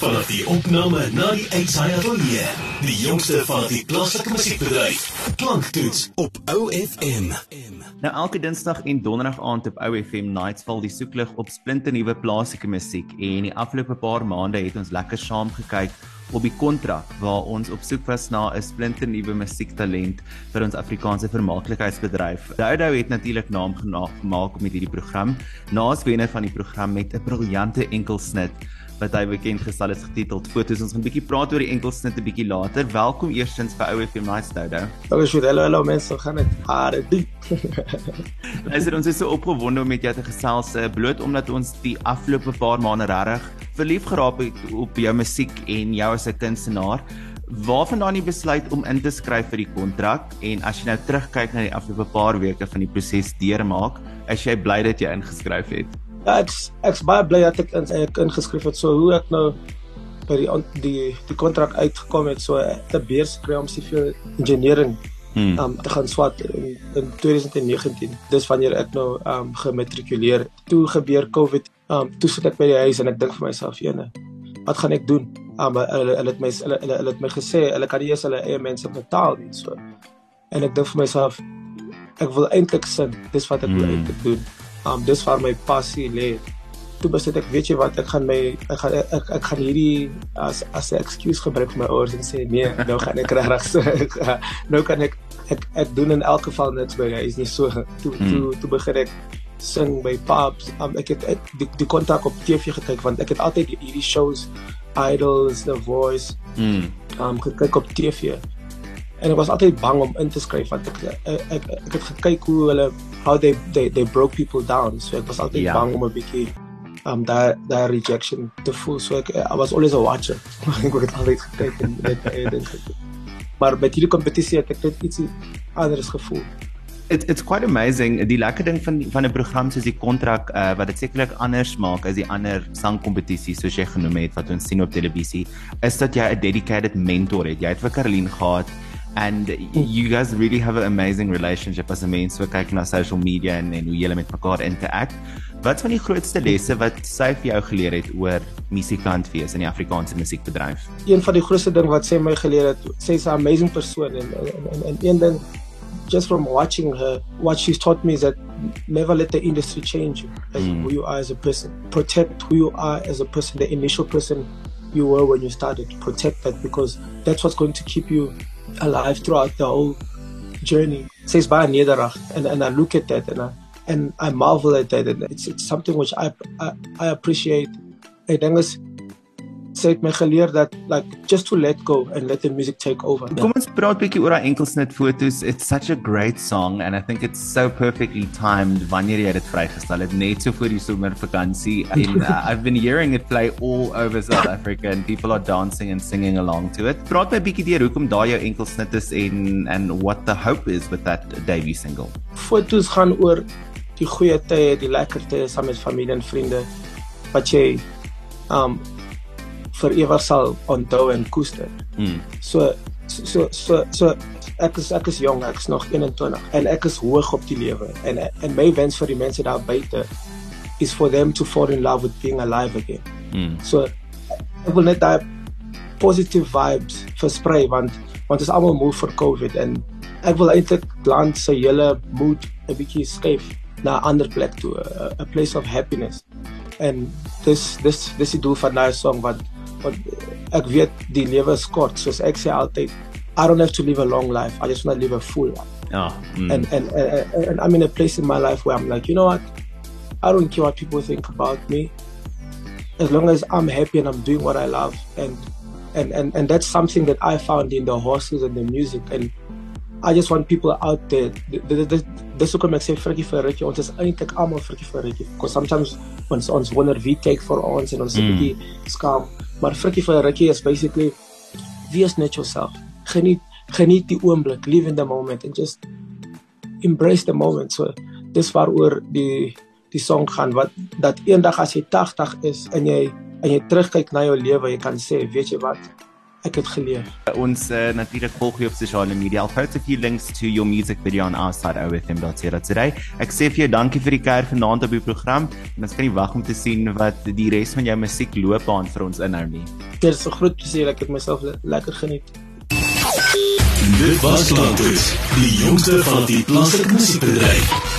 Vanaf die opname na die uitsaaiatelier, die jongste van die plaaslike musiekbedryf. Klanktoets op OFM. Nou elke Dinsdag en Donderdag aand op OFM Nights val die soeklig op splinternuwe plaaslike musiek en die afgelope paar maande het ons lekker saam gekyk op die kontrak waar ons op soek was na 'n splinternuwe musiektalent vir ons Afrikaanse vermaaklikheidsbedryf. Doudou het natuurlik naam gemaak met hierdie program. Naas wenner van die program met 'n briljante enkelsnit wat hy bekend gestel het getiteld Fotos. Ons gaan 'n bietjie praat oor die enkelsnit 'n bietjie later. Welkom eerstens vir OFM Nights Dodo. Hallo Sjoerd, hallo hallo mense, gaan dit hare doen. Luister, ons is so opgewonde om met jou te gesels, eh, bloot omdat ons die afgelope paar maande regtig verlief geraak het op jou musiek en jou as 'n kunstenaar. Waarvandaan jy besluit om in te skryf vir die kontrak en as jy nou terugkyk na die afgelope paar weke van die proses deurmaak, is jy bly dat jy ingeskryf het? Ja, ek ek's baie bly dat ek in ek ingeskryf het. So hoe ek nou by die die die kontrak uitgekom het so 'n beurs kry om civil engineering hmm. um te gaan swat in, in 2019. Dis wanneer ek nou um gematrikuleer. Toe gebeur COVID. Um toe sit ek by die huis en ek dink vir myself, "Jene, wat gaan ek doen?" Um hulle hulle het my hulle, hulle het my gesê hulle kan nie eens hulle eie mense betaal nie so. En ek dink vir myself, ek wil eintlik sin. Dis wat ek hmm. wil eintlik doen um dis waar my passie lê. Toe besluit ek, weet jy wat, ek gaan my ek gaan ek, ek, ek gaan hierdie as as 'n excuse gebruik vir my ouers en sê nee, nou gaan ek regtig so nou kan ek ek ek doen in elk geval net by hy is nie so toe hmm. toe toe begin ek sing by pubs. Um, ek het ek, die die kontak op TV gekyk want ek het altyd hierdie shows Idols, The Voice, mm. um gekyk op TV en ek was altyd bang om in te skryf want ek ek, ek, ek het gekyk hoe hulle how they they they broke people down. So ek was altyd ja. bang om 'n bietjie um daai daai rejection te voel. So ek I was always a watcher. Ek het altyd gekyk en net maar met hierdie kompetisie het ek net iets anders gevoel. It, it's quite amazing. Die lekker ding van van 'n program soos die kontrak uh, wat dit sekerlik anders maak as die ander sangkompetisies soos jy genoem het wat ons sien op televisie is dat jy 'n dedicated mentor het. Jy het vir Caroline gehad and you guys really have an amazing relationship as a mens so kyk na social media en en hoe julle met mekaar interact. Wat van die grootste lesse wat sy vir jou geleer het oor musikant wees in die Afrikaanse musiekbedryf? Een van die grootste ding wat sy my geleer het, sy is 'n amazing persoon en en en een ding just from watching her what she's taught me is that never let the industry change you mm. who you are as a person. Protect who you are as a person, the initial person you were when you started. Protect that because that's what's going to keep you alive throughout the whole journey. Says by and and I look at that and I and I marvel at that and it's it's something which I I, I appreciate. Sê ek my geleer dat like just to let go and let the music take over. Kom ons praat 'n bietjie oor daai enkelsnit fotos. It's such a great song and I think it's so perfectly timed wanneer jy dit vrygestel het net so voor die somervakansie. And uh, I've been hearing it play all over South Africa and people are dancing and singing along to it. Praat my 'n bietjie deur hoekom daai jou enkelsnit is en and what the hope is with that debut single. Fotos gaan oor die goeie tye, die lekker tye saam met familie en vriende wat jy um vir ewig sal onthou en koester. Mm. So so so so ek is ek is jong, ek is nog 21 en ek is hoog op die lewe en en my wens vir die mense daar buite is for them to fall in love with being alive again. Mm. So ek wil net daai positive vibes versprei want want is almal moe vir COVID en ek wil eintlik land se hele mood 'n bietjie skuif na 'n ander plek toe, a, a place of happiness. En dis dis dis die doel van daai song wat want ek weet die lewe is kort. Soos ek sê altyd I don't have to live a long life. I just want to live a full life. Ja mm. and, and and and I'm in a place in my life where I'm like you know what? I don't care what people think about me. As long as I'm happy and I'm doing what I love and and and and that's something that I found in the horses and the music. And I just want people out there. Dis hoekom ek sê frikkie vir rukkie ons is eintlik almal frikkie vir rukkie because sometimes ons ons wonder wie take for ons en ons mm. bietjie skaam Maar frikkie vir 'n rukkie is basically wees net jouself. Geniet geniet die oomblik, live in the moment and just embrace the moment. So dis waaroor die die song gaan wat dat eendag as jy 80 is en jy en jy terugkyk na jou lewe, jy kan sê, weet jy wat? Ek het geleef. Ons uh, natuurlik volg jou op sosiale media. I'll post a few links to your music video on our site owfm.co.za. Ek sê vir jou dankie vir die kuier vanaand op die program en ons kan nie wag om te sien wat die res van jou musiekloopbaan vir ons inhou nie. Dit is 'n groot plesier. Ek het myself lekker geniet. Dit was Klankus, die jongste van die plaaslike musiekbedryf.